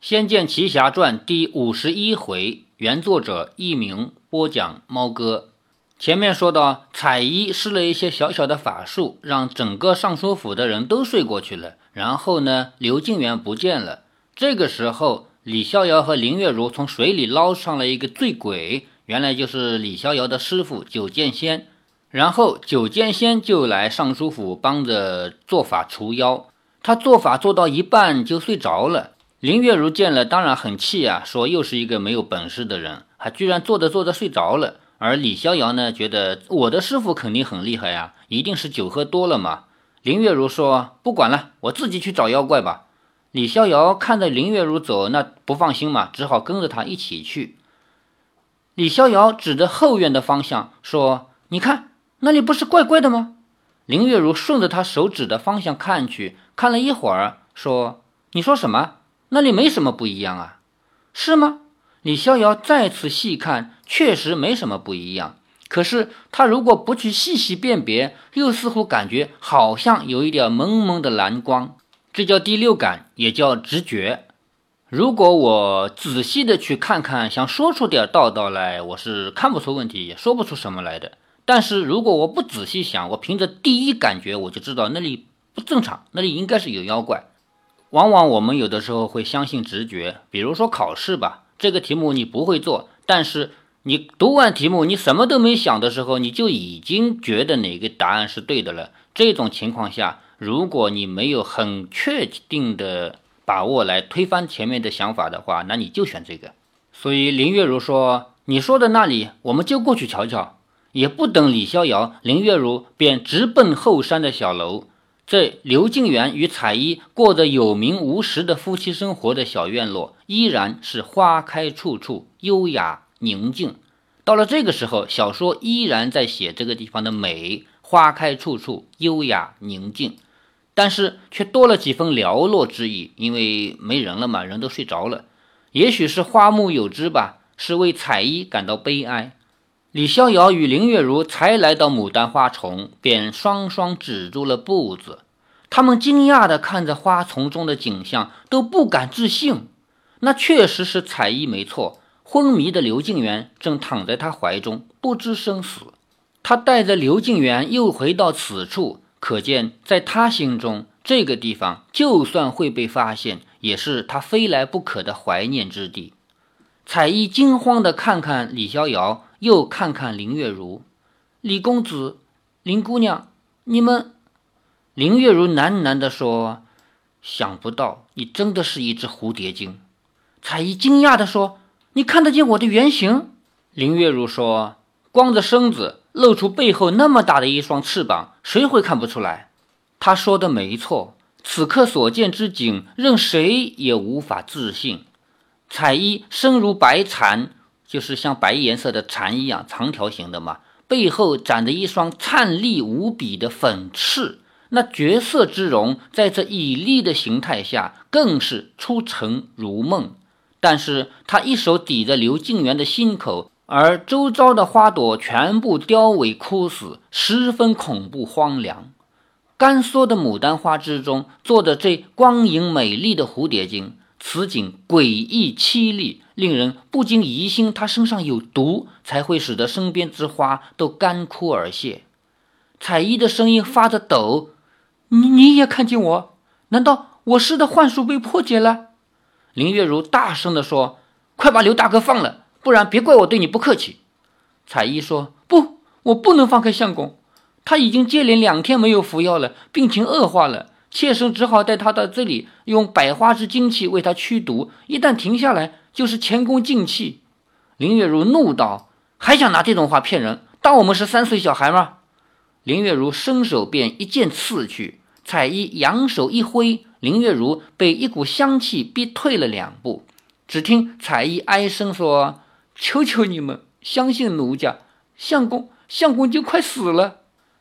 仙剑奇侠传》第五十一回，原作者佚名，播讲猫哥。前面说到，彩衣施了一些小小的法术，让整个尚书府的人都睡过去了。然后呢，刘敬元不见了。这个时候，李逍遥和林月如从水里捞上了一个醉鬼，原来就是李逍遥的师傅九剑仙。然后九剑仙就来尚书府帮着做法除妖。他做法做到一半就睡着了。林月如见了，当然很气啊，说又是一个没有本事的人，还居然坐着坐着睡着了。而李逍遥呢，觉得我的师傅肯定很厉害呀，一定是酒喝多了嘛。林月如说：“不管了，我自己去找妖怪吧。”李逍遥看着林月如走，那不放心嘛，只好跟着他一起去。李逍遥指着后院的方向说：“你看，那里不是怪怪的吗？”林月如顺着他手指的方向看去，看了一会儿，说：“你说什么？”那里没什么不一样啊，是吗？李逍遥再次细看，确实没什么不一样。可是他如果不去细细辨别，又似乎感觉好像有一点蒙蒙的蓝光，这叫第六感，也叫直觉。如果我仔细的去看看，想说出点道道来，我是看不出问题，也说不出什么来的。但是如果我不仔细想，我凭着第一感觉，我就知道那里不正常，那里应该是有妖怪。往往我们有的时候会相信直觉，比如说考试吧，这个题目你不会做，但是你读完题目，你什么都没想的时候，你就已经觉得哪个答案是对的了。这种情况下，如果你没有很确定的把握来推翻前面的想法的话，那你就选这个。所以林月如说：“你说的那里，我们就过去瞧瞧。”也不等李逍遥，林月如便直奔后山的小楼。这刘敬元与彩衣过着有名无实的夫妻生活的小院落，依然是花开处处，优雅宁静。到了这个时候，小说依然在写这个地方的美，花开处处，优雅宁静，但是却多了几分寥落之意，因为没人了嘛，人都睡着了。也许是花木有枝吧，是为彩衣感到悲哀。李逍遥与林月如才来到牡丹花丛，便双双止住了步子。他们惊讶地看着花丛中的景象，都不敢置信。那确实是彩衣没错。昏迷的刘敬元正躺在他怀中，不知生死。他带着刘敬元又回到此处，可见在他心中，这个地方就算会被发现，也是他非来不可的怀念之地。彩衣惊慌地看看李逍遥。又看看林月如，李公子，林姑娘，你们。林月如喃喃地说：“想不到你真的是一只蝴蝶精。”彩衣惊讶地说：“你看得见我的原形？”林月如说：“光着身子，露出背后那么大的一双翅膀，谁会看不出来？”他说的没错，此刻所见之景，任谁也无法自信。彩衣身如白蚕。就是像白颜色的蝉一样长条形的嘛，背后长着一双灿丽无比的粉翅，那绝色之容，在这绮丽的形态下更是出尘如梦。但是他一手抵着刘敬元的心口，而周遭的花朵全部凋萎枯死，十分恐怖荒凉。干缩的牡丹花之中，坐着这光影美丽的蝴蝶精。此景诡异凄厉，令人不禁疑心他身上有毒，才会使得身边之花都干枯而谢。彩衣的声音发着抖：“你你也看见我？难道我施的幻术被破解了？”林月如大声地说：“快把刘大哥放了，不然别怪我对你不客气。”彩衣说：“不，我不能放开相公，他已经接连两天没有服药了，病情恶化了。”妾身只好带他到这里，用百花之精气为他驱毒。一旦停下来，就是前功尽弃。林月如怒道：“还想拿这种话骗人？当我们是三岁小孩吗？”林月如伸手便一剑刺去，彩衣扬手一挥，林月如被一股香气逼退了两步。只听彩衣哀声说：“求求你们，相信奴家，相公，相公就快死了。”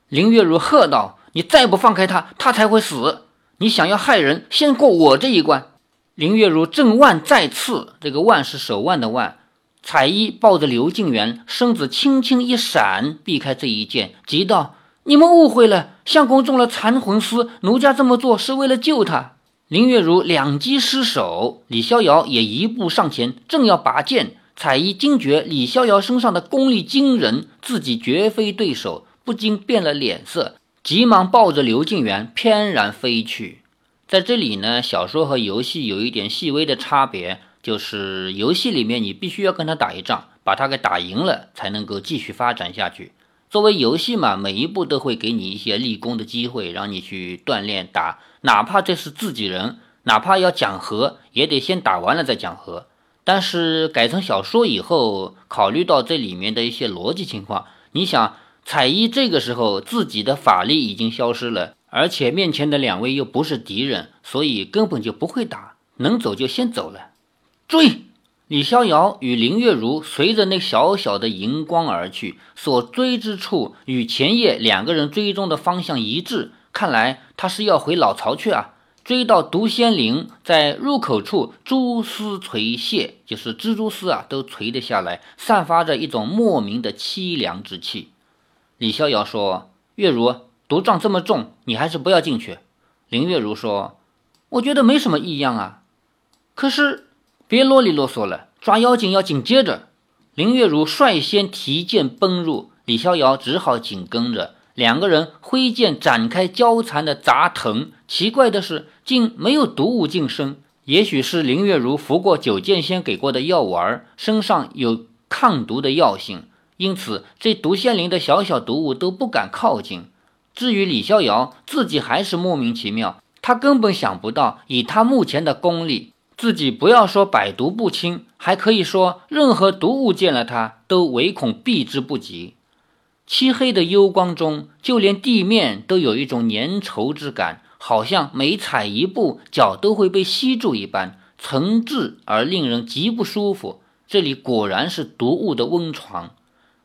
林月如喝道。你再不放开他，他才会死。你想要害人，先过我这一关。林月如正腕再刺，这个腕是手腕的腕。彩衣抱着刘敬元，身子轻轻一闪，避开这一剑，急道：“你们误会了，相公中了残魂丝，奴家这么做是为了救他。”林月如两击失手，李逍遥也一步上前，正要拔剑。彩衣惊觉李逍遥身上的功力惊人，自己绝非对手，不禁变了脸色，急忙抱着刘敬元翩然飞去。在这里呢，小说和游戏有一点细微的差别，就是游戏里面你必须要跟他打一仗，把他给打赢了，才能够继续发展下去。作为游戏嘛，每一步都会给你一些立功的机会，让你去锻炼打，哪怕这是自己人，哪怕要讲和，也得先打完了再讲和。但是改成小说以后，考虑到这里面的一些逻辑情况，你想，彩衣这个时候自己的法力已经消失了，而且面前的两位又不是敌人，所以根本就不会打，能走就先走了。追！李逍遥与林月如随着那小小的荧光而去，所追之处与前夜两个人追踪的方向一致，看来他是要回老巢去啊。追到毒仙岭，在入口处，蛛丝垂泻，就是蜘蛛丝啊，都垂了下来，散发着一种莫名的凄凉之气。李逍遥说：“月如，毒瘴这么重，你还是不要进去。”林月如说：“我觉得没什么异样啊。”可是别啰里啰嗦了，抓妖精要紧接着。林月如率先提剑奔入，李逍遥只好紧跟着。两个人挥剑展开交缠的砸藤，奇怪的是，竟没有毒物近身。也许是林月如服过九剑仙给过的药丸，身上有抗毒的药性，因此这毒仙灵的小小毒物都不敢靠近。至于李逍遥，自己还是莫名其妙，他根本想不到，以他目前的功力，自己不要说百毒不侵，还可以说任何毒物见了他都唯恐避之不及。漆黑的幽光中，就连地面都有一种粘稠之感，好像每踩一步，脚都会被吸住一般，层挚而令人极不舒服。这里果然是毒物的温床。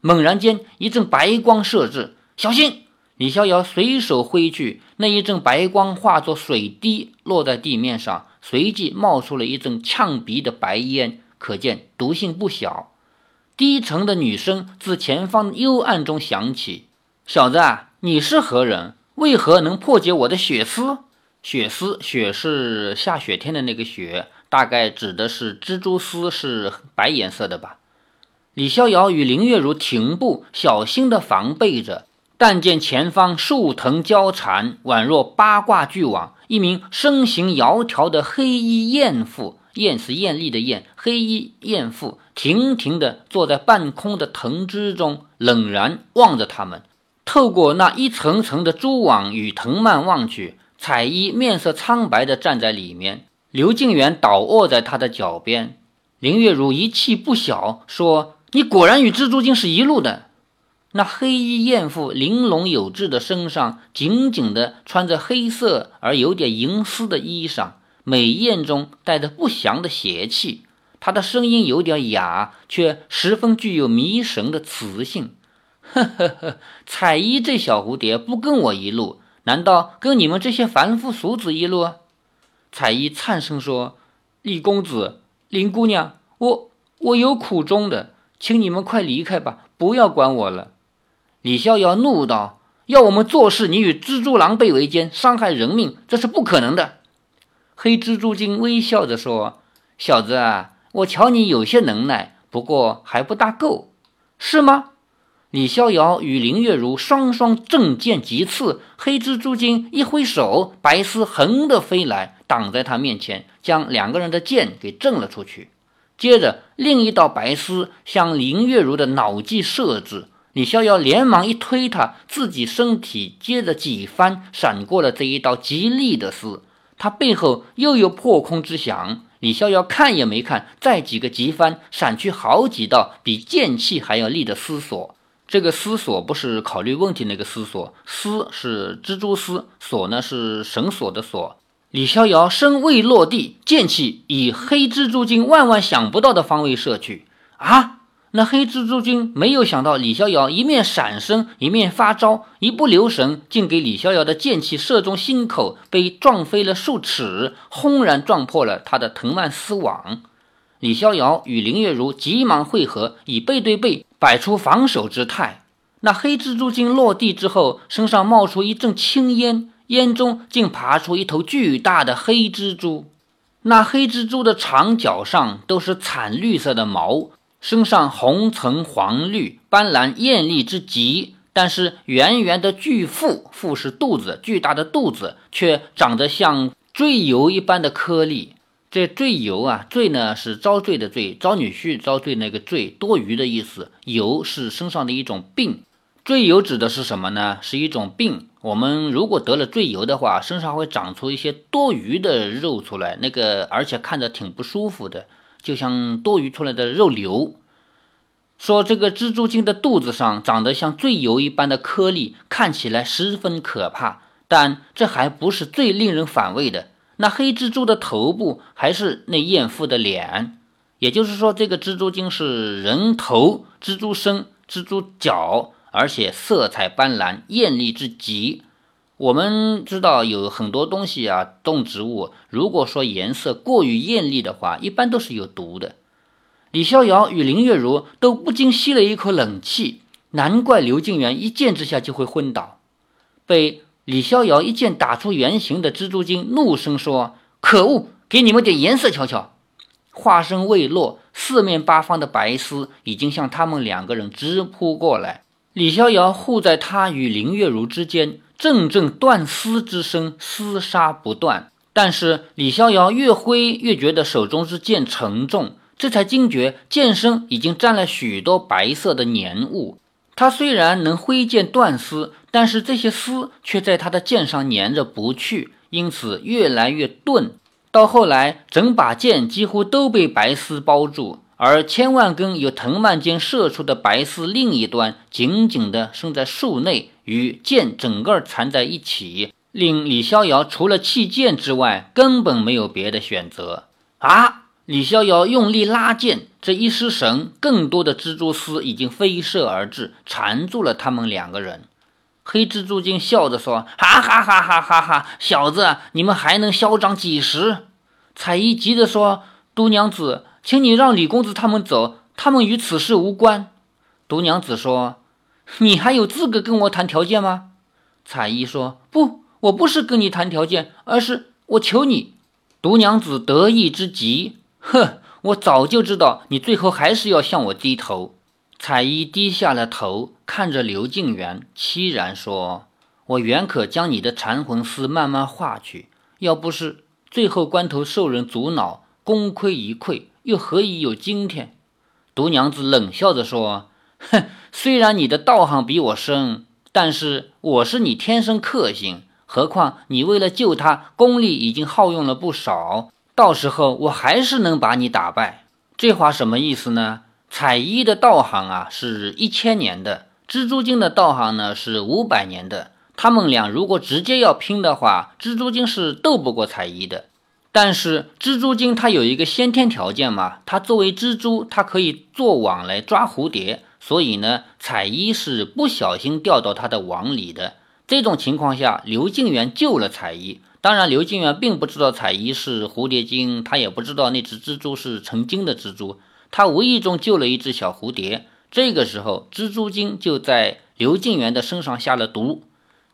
猛然间，一阵白光射至，小心！李逍遥随手挥去，那一阵白光化作水滴落在地面上，随即冒出了一阵呛鼻的白烟，可见毒性不小。低沉的女声自前方幽暗中响起：“小子，你是何人？为何能破解我的血丝？血丝，血是下雪天的那个雪，大概指的是蜘蛛丝，是白颜色的吧？”李逍遥与林月如停步，小心地防备着，但见前方树藤交缠，宛若八卦巨网。一名身形窈窕的黑衣艳妇。艳是艳丽的艳，黑衣艳妇亭亭地坐在半空的藤枝中，冷然望着他们。透过那一层层的蛛网与藤蔓望去，彩衣面色苍白地站在里面。刘敬远倒卧在他的脚边。林月如一气不小，说：“你果然与蜘蛛精是一路的。”那黑衣艳妇玲珑有致的身上，紧紧地穿着黑色而有点银丝的衣裳。美艳中带着不祥的邪气，她的声音有点哑，却十分具有迷神的磁性。呵呵呵，彩衣这小蝴蝶不跟我一路，难道跟你们这些凡夫俗子一路？彩衣颤声说：“李公子，林姑娘，我我有苦衷的，请你们快离开吧，不要管我了。”李逍遥怒道：“要我们做事，你与蜘蛛狼狈为奸，伤害人命，这是不可能的。”黑蜘蛛精微笑着说：“小子啊，我瞧你有些能耐，不过还不大够，是吗？”李逍遥与林月如双双正剑急刺，黑蜘蛛精一挥手，白丝横的飞来，挡在他面前，将两个人的剑给震了出去。接着，另一道白丝向林月如的脑际射至，李逍遥连忙一推他，自己身体接着几番闪过了这一道极利的丝。他背后又有破空之响，李逍遥看也没看，再几个急翻，闪去好几道比剑气还要利的丝索。这个丝索不是考虑问题那个丝索，丝是蜘蛛丝，索呢是绳索的索。李逍遥身未落地，剑气以黑蜘蛛精万万想不到的方位射去。啊！那黑蜘蛛精没有想到李逍遥一面闪身，一面发招，一不留神，竟给李逍遥的剑气射中心口，被撞飞了数尺，轰然撞破了他的藤蔓丝网。李逍遥与林月如急忙汇合，以背对背摆出防守之态。那黑蜘蛛精落地之后，身上冒出一阵青烟，烟中竟爬出一头巨大的黑蜘蛛。那黑蜘蛛的长脚上都是惨绿色的毛，身上红橙黄绿斑斓艳丽之极。但是圆圆的巨腹，腹是肚子，巨大的肚子却长得像赘油一般的颗粒。这赘油啊，赘呢是遭罪的罪，招女婿遭罪那个罪，多余的意思。油是身上的一种病，赘油指的是什么呢？是一种病。我们如果得了赘油的话，身上会长出一些多余的肉出来，那个而且看着挺不舒服的，就像多余出来的肉瘤。说这个蜘蛛精的肚子上长得像赘油一般的颗粒，看起来十分可怕。但这还不是最令人反胃的，那黑蜘蛛的头部还是那艳妇的脸。也就是说，这个蜘蛛精是人头、蜘蛛身、蜘蛛脚，而且色彩斑斓，艳丽至极。我们知道有很多东西啊，动植物，如果说颜色过于艳丽的话，一般都是有毒的。李逍遥与林月如都不禁吸了一口冷气，难怪刘静元一剑之下就会昏倒。被李逍遥一剑打出原形的蜘蛛精怒声说：“可恶，给你们点颜色瞧瞧！”话声未落，四面八方的白丝已经向他们两个人直扑过来。李逍遥护在他与林月如之间，阵阵断丝之声厮杀不断。但是李逍遥越挥越觉得手中之剑沉重。这才惊觉剑身已经沾了许多白色的粘物。他虽然能挥剑断丝，但是这些丝却在他的剑上粘着不去，因此越来越钝。到后来，整把剑几乎都被白丝包住，而千万根由藤蔓间射出的白丝另一端紧紧地伸在树内，与剑整个缠在一起，令李逍遥除了弃剑之外，根本没有别的选择啊！李逍遥用力拉剑，这一失神，更多的蜘蛛丝已经飞射而至，缠住了他们两个人。黑蜘蛛精笑着说：“哈哈哈哈哈哈！小子，你们还能嚣张几时？”彩衣急着说：“毒娘子，请你让李公子他们走，他们与此事无关。”毒娘子说：“你还有资格跟我谈条件吗？”彩衣说：“不，我不是跟你谈条件，而是我求你。”毒娘子得意之极。哼，我早就知道你最后还是要向我低头。彩衣低下了头，看着刘静元，凄然说：“我原可将你的缠魂丝慢慢化去，要不是最后关头受人阻挠，功亏一篑，又何以有今天？”毒娘子冷笑着说：“哼，虽然你的道行比我深，但是我是你天生克星，何况你为了救他，功力已经耗用了不少。”到时候我还是能把你打败，这话什么意思呢？彩衣的道行啊是一千年的，蜘蛛精的道行呢是五百年的。他们俩如果直接要拼的话，蜘蛛精是斗不过彩衣的。但是蜘蛛精它有一个先天条件嘛，它作为蜘蛛，它可以做网来抓蝴蝶，所以呢，彩衣是不小心掉到它的网里的。这种情况下，刘静元救了彩衣。当然，刘静元并不知道彩衣是蝴蝶精，他也不知道那只蜘蛛是成精的蜘蛛。他无意中救了一只小蝴蝶，这个时候蜘蛛精就在刘静元的身上下了毒。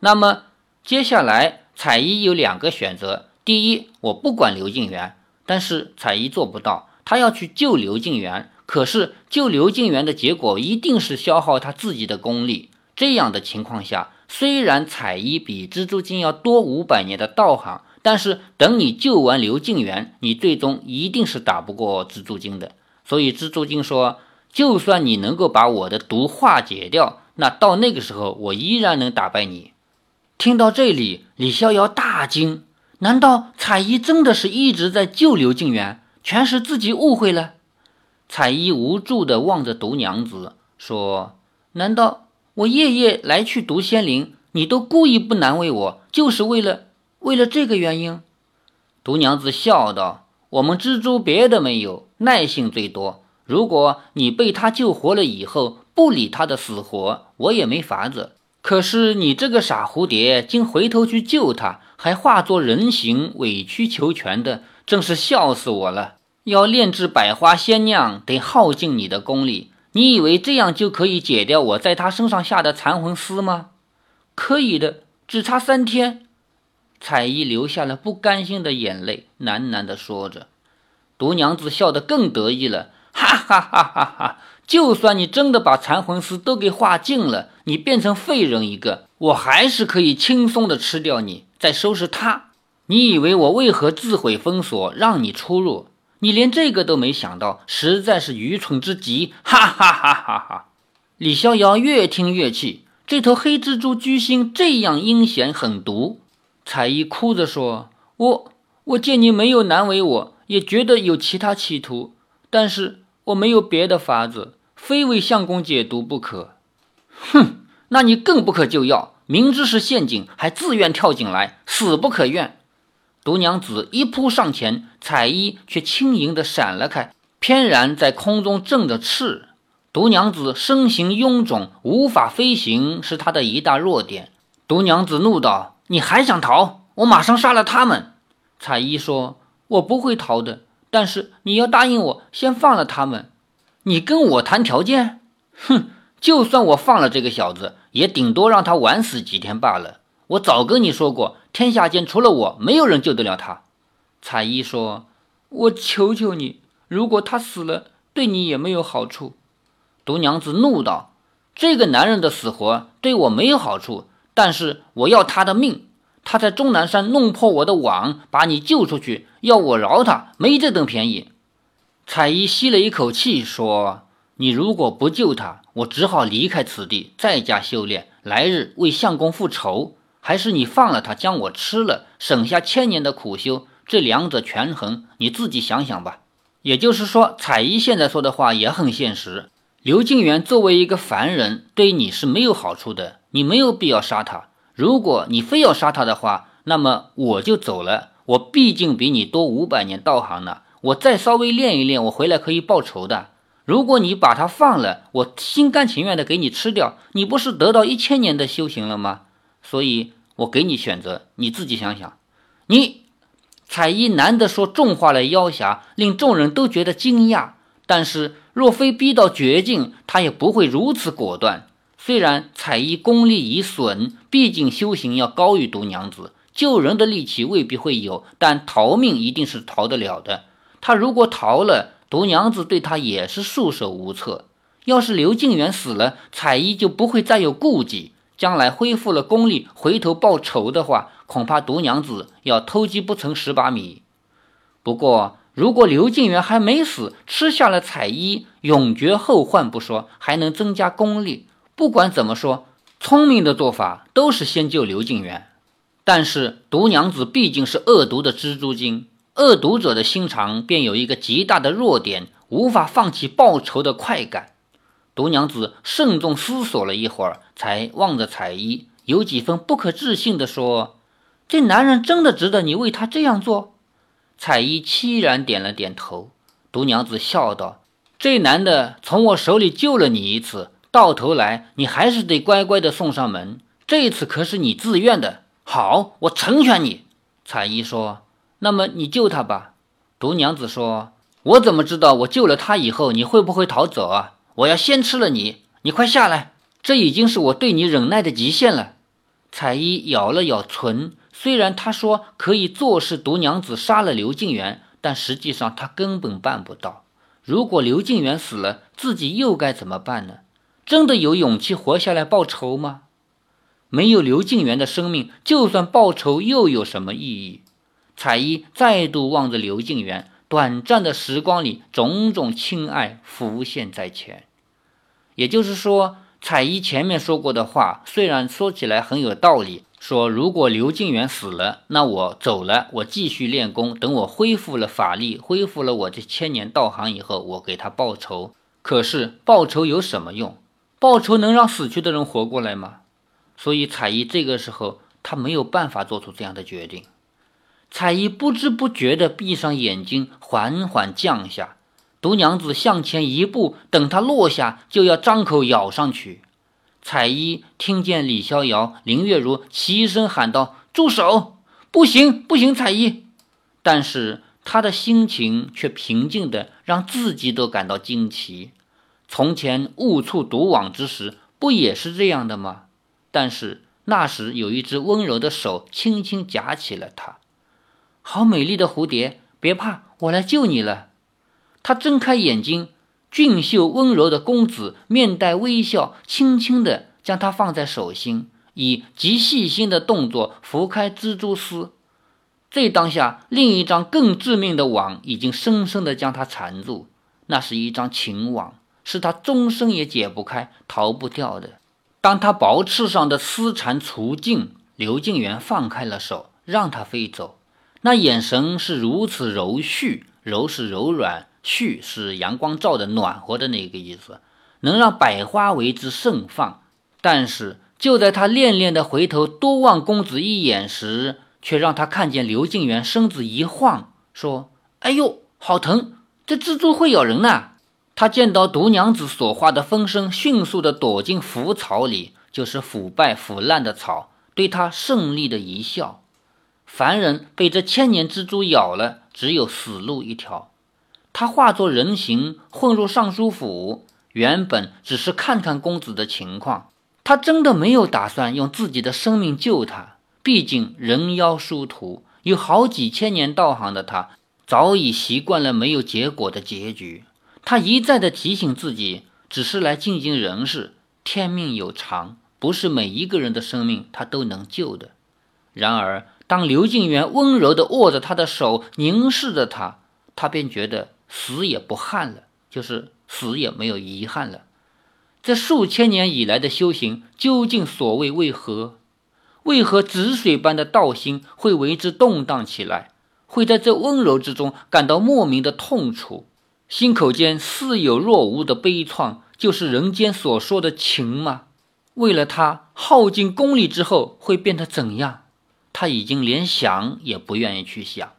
那么接下来彩衣有两个选择：第一，我不管刘静元，但是彩衣做不到，他要去救刘静元。可是救刘静元的结果一定是消耗他自己的功力。这样的情况下。虽然彩衣比蜘蛛精要多五百年的道行，但是等你救完刘静元，你最终一定是打不过蜘蛛精的。所以蜘蛛精说：“就算你能够把我的毒化解掉，那到那个时候我依然能打败你。”听到这里，李逍遥大惊：难道彩衣真的是一直在救刘静元？全是自己误会了？彩衣无助地望着毒娘子说：“难道？”我夜夜来去毒仙林，你都故意不难为我，就是为了为了这个原因。毒娘子笑道：“我们蜘蛛别的没有，耐性最多。如果你被他救活了以后，不理他的死活，我也没法子。可是你这个傻蝴蝶，竟回头去救他，还化作人形，委曲求全的，真是笑死我了。要炼制百花仙酿，得耗尽你的功力。”你以为这样就可以解掉我在他身上下的残魂丝吗？可以的，只差三天。彩衣流下了不甘心的眼泪，喃喃地说着。毒娘子笑得更得意了，哈哈哈哈哈！就算你真的把残魂丝都给化尽了，你变成废人一个，我还是可以轻松的吃掉你，在收拾他。你以为我为何自毁封锁，让你出入？你连这个都没想到，实在是愚蠢之极！哈哈哈哈哈！李逍遥越听越气，这头黑蜘蛛居心这样阴险狠毒。彩衣哭着说：“我我见你没有难为我，也觉得有其他企图，但是我没有别的法子，非为相公解毒不可。”哼，那你更不可救药，明知是陷阱，还自愿跳进来，死不可怨。毒娘子一扑上前，彩衣却轻盈地闪了开，翩然在空中振着翅。毒娘子身形臃肿，无法飞行，是她的一大弱点。毒娘子怒道：“你还想逃？我马上杀了他们！”彩衣说：“我不会逃的，但是你要答应我，先放了他们。你跟我谈条件？哼！就算我放了这个小子，也顶多让他晚死几天罢了。我早跟你说过。”天下间除了我，没有人救得了他。彩衣说：“我求求你，如果他死了，对你也没有好处。”毒娘子怒道：“这个男人的死活对我没有好处，但是我要他的命。他在终南山弄破我的网，把你救出去，要我饶他，没这等便宜。”彩衣吸了一口气说：“你如果不救他，我只好离开此地，在家修炼，来日为相公复仇。”还是你放了他，将我吃了，省下千年的苦修，这两者权衡，你自己想想吧。也就是说，彩衣现在说的话也很现实。刘静元作为一个凡人，对你是没有好处的，你没有必要杀他。如果你非要杀他的话，那么我就走了。我毕竟比你多五百年道行呢，我再稍微练一练，我回来可以报仇的。如果你把他放了，我心甘情愿的给你吃掉，你不是得到一千年的修行了吗？所以。我给你选择，你自己想想。你彩衣难得说重话来要挟，令众人都觉得惊讶。但是若非逼到绝境，他也不会如此果断。虽然彩衣功力已损，毕竟修行要高于毒娘子，救人的力气未必会有，但逃命一定是逃得了的。他如果逃了，毒娘子对他也是束手无策。要是刘静元死了，彩衣就不会再有顾忌。将来恢复了功力，回头报仇的话，恐怕毒娘子要偷鸡不成蚀把米。不过，如果刘静元还没死，吃下了彩衣，永绝后患不说，还能增加功力。不管怎么说，聪明的做法都是先救刘静元。但是，毒娘子毕竟是恶毒的蜘蛛精，恶毒者的心肠便有一个极大的弱点，无法放弃报仇的快感。毒娘子慎重思索了一会儿，才望着彩衣，有几分不可置信地说：“这男人真的值得你为他这样做？”彩衣凄然点了点头。毒娘子笑道：“这男的从我手里救了你一次，到头来你还是得乖乖的送上门。这次可是你自愿的。好，我成全你。”彩衣说：“那么你救他吧。”毒娘子说：“我怎么知道我救了他以后你会不会逃走啊？”我要先吃了你，你快下来！这已经是我对你忍耐的极限了。彩衣咬了咬唇，虽然她说可以坐视毒娘子杀了刘静元，但实际上她根本办不到。如果刘静元死了，自己又该怎么办呢？真的有勇气活下来报仇吗？没有刘静元的生命，就算报仇又有什么意义？彩衣再度望着刘静元，短暂的时光里，种种亲爱浮现在前。也就是说，彩衣前面说过的话，虽然说起来很有道理，说如果刘静元死了，那我走了，我继续练功，等我恢复了法力，恢复了我这千年道行以后，我给他报仇。可是报仇有什么用？报仇能让死去的人活过来吗？所以彩衣这个时候他没有办法做出这样的决定。彩衣不知不觉地闭上眼睛，缓缓降下。毒娘子向前一步，等他落下，就要张口咬上去。彩衣听见李逍遥、林月如齐声喊道：“住手！不行，不行！”彩衣，但是他的心情却平静的让自己都感到惊奇。从前误触毒网之时，不也是这样的吗？但是那时有一只温柔的手轻轻夹起了他。好美丽的蝴蝶，别怕，我来救你了。他睁开眼睛，俊秀温柔的公子面带微笑，轻轻地将她放在手心，以极细心的动作拂开蜘蛛丝。这当下，另一张更致命的网已经深深地将他缠住，那是一张情网，是他终生也解不开、逃不掉的。当他薄翅上的丝缠除尽，刘静元放开了手，让他飞走。那眼神是如此柔煦，柔是柔软，煦是阳光照的暖和的那个意思，能让百花为之盛放。但是就在他恋恋的回头多望公子一眼时，却让他看见刘静元身子一晃，说：“哎呦，好疼！这蜘蛛会咬人呐！”他见到毒娘子所化的风声，迅速地躲进腐草里，就是腐败腐烂的草，对他胜利的一笑。凡人被这千年蜘蛛咬了，只有死路一条。他化作人形混入尚书府，原本只是看看公子的情况。他真的没有打算用自己的生命救他。毕竟人妖殊途，有好几千年道行的他，早已习惯了没有结果的结局。他一再的提醒自己，只是来尽尽人事，天命有常，不是每一个人的生命他都能救的。然而。当刘静元温柔地握着他的手，凝视着他，他便觉得死也不憾了，就是死也没有遗憾了。这数千年以来的修行，究竟所谓为何？为何止水般的道心会为之动荡起来？会在这温柔之中感到莫名的痛楚？心口间似有若无的悲怆，就是人间所说的情吗？为了他耗尽功力之后，会变得怎样？他已经连想也不愿意去想，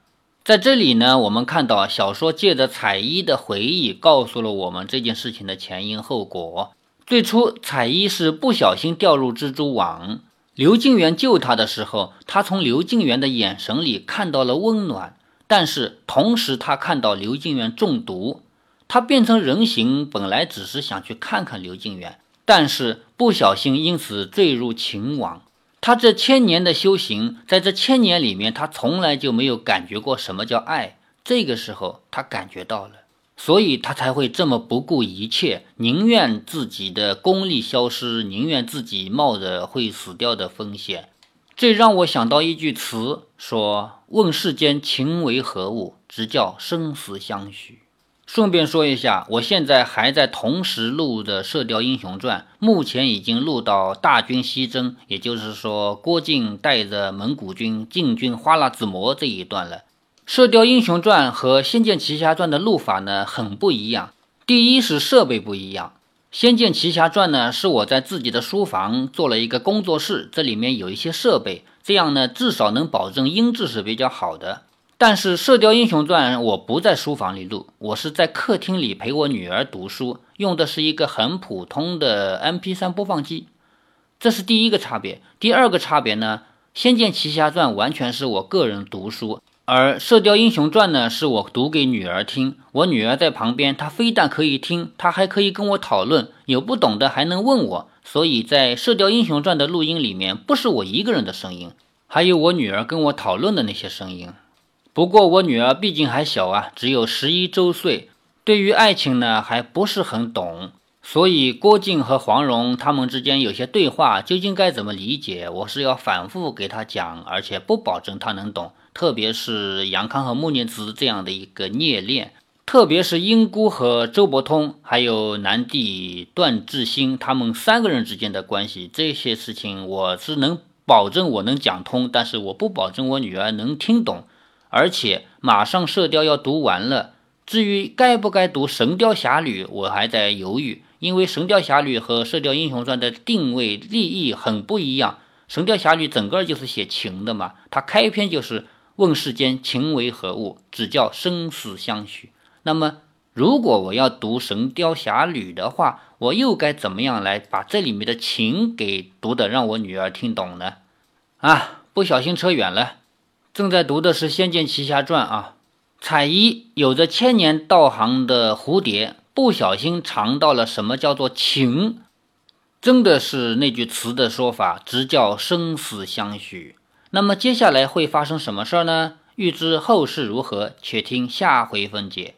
在这里呢，我们看到小说借着彩衣的回忆，告诉了我们这件事情的前因后果。最初，彩衣是不小心掉入蜘蛛网，刘静元救他的时候，他从刘静元的眼神里看到了温暖，但是同时他看到刘静元中毒，他变成人形，本来只是想去看看刘静元，但是不小心因此坠入情网。他这千年的修行，在这千年里面，他从来就没有感觉过什么叫爱。这个时候，他感觉到了，所以他才会这么不顾一切，宁愿自己的功力消失，宁愿自己冒着会死掉的风险。这让我想到一句词，说：“问世间情为何物，直叫生死相许。”顺便说一下，我现在还在同时录的《射雕英雄传》，目前已经录到大军西征，也就是说郭靖带着蒙古军进军花剌子模这一段了。《射雕英雄传》和《仙剑奇侠传》的录法呢很不一样。第一是设备不一样，《仙剑奇侠传》呢是我在自己的书房做了一个工作室，这里面有一些设备，这样呢至少能保证音质是比较好的。但是《射雕英雄传》我不在书房里录，我是在客厅里陪我女儿读书，用的是一个很普通的 MP3 播放机，这是第一个差别。第二个差别呢，《仙剑奇侠传》完全是我个人读书，而《射雕英雄传》呢是我读给女儿听，我女儿在旁边，她非但可以听，她还可以跟我讨论，有不懂的还能问我。所以在《射雕英雄传》的录音里面，不是我一个人的声音，还有我女儿跟我讨论的那些声音。不过我女儿毕竟还小啊，只有十一周岁，对于爱情呢还不是很懂，所以郭靖和黄蓉他们之间有些对话，究竟该怎么理解，我是要反复给她讲，而且不保证她能懂。特别是杨康和穆念慈这样的一个孽恋，特别是英姑和周伯通，还有南帝段志兴他们三个人之间的关系，这些事情我是能保证我能讲通，但是我不保证我女儿能听懂。而且马上《射雕》要读完了，至于该不该读《神雕侠侣》，我还在犹豫，因为《神雕侠侣》和《射雕英雄传》的定位立意很不一样。《神雕侠侣》整个就是写情的嘛，它开篇就是问世间情为何物，只叫生死相许。那么，如果我要读《神雕侠侣》的话，我又该怎么样来把这里面的情给读的让我女儿听懂呢？啊，不小心扯远了。正在读的是《仙剑奇侠传》啊，彩衣有着千年道行的蝴蝶，不小心尝到了什么叫做情。真的是那句词的说法，直叫生死相许。那么接下来会发生什么事儿呢？欲知后事如何，且听下回分解。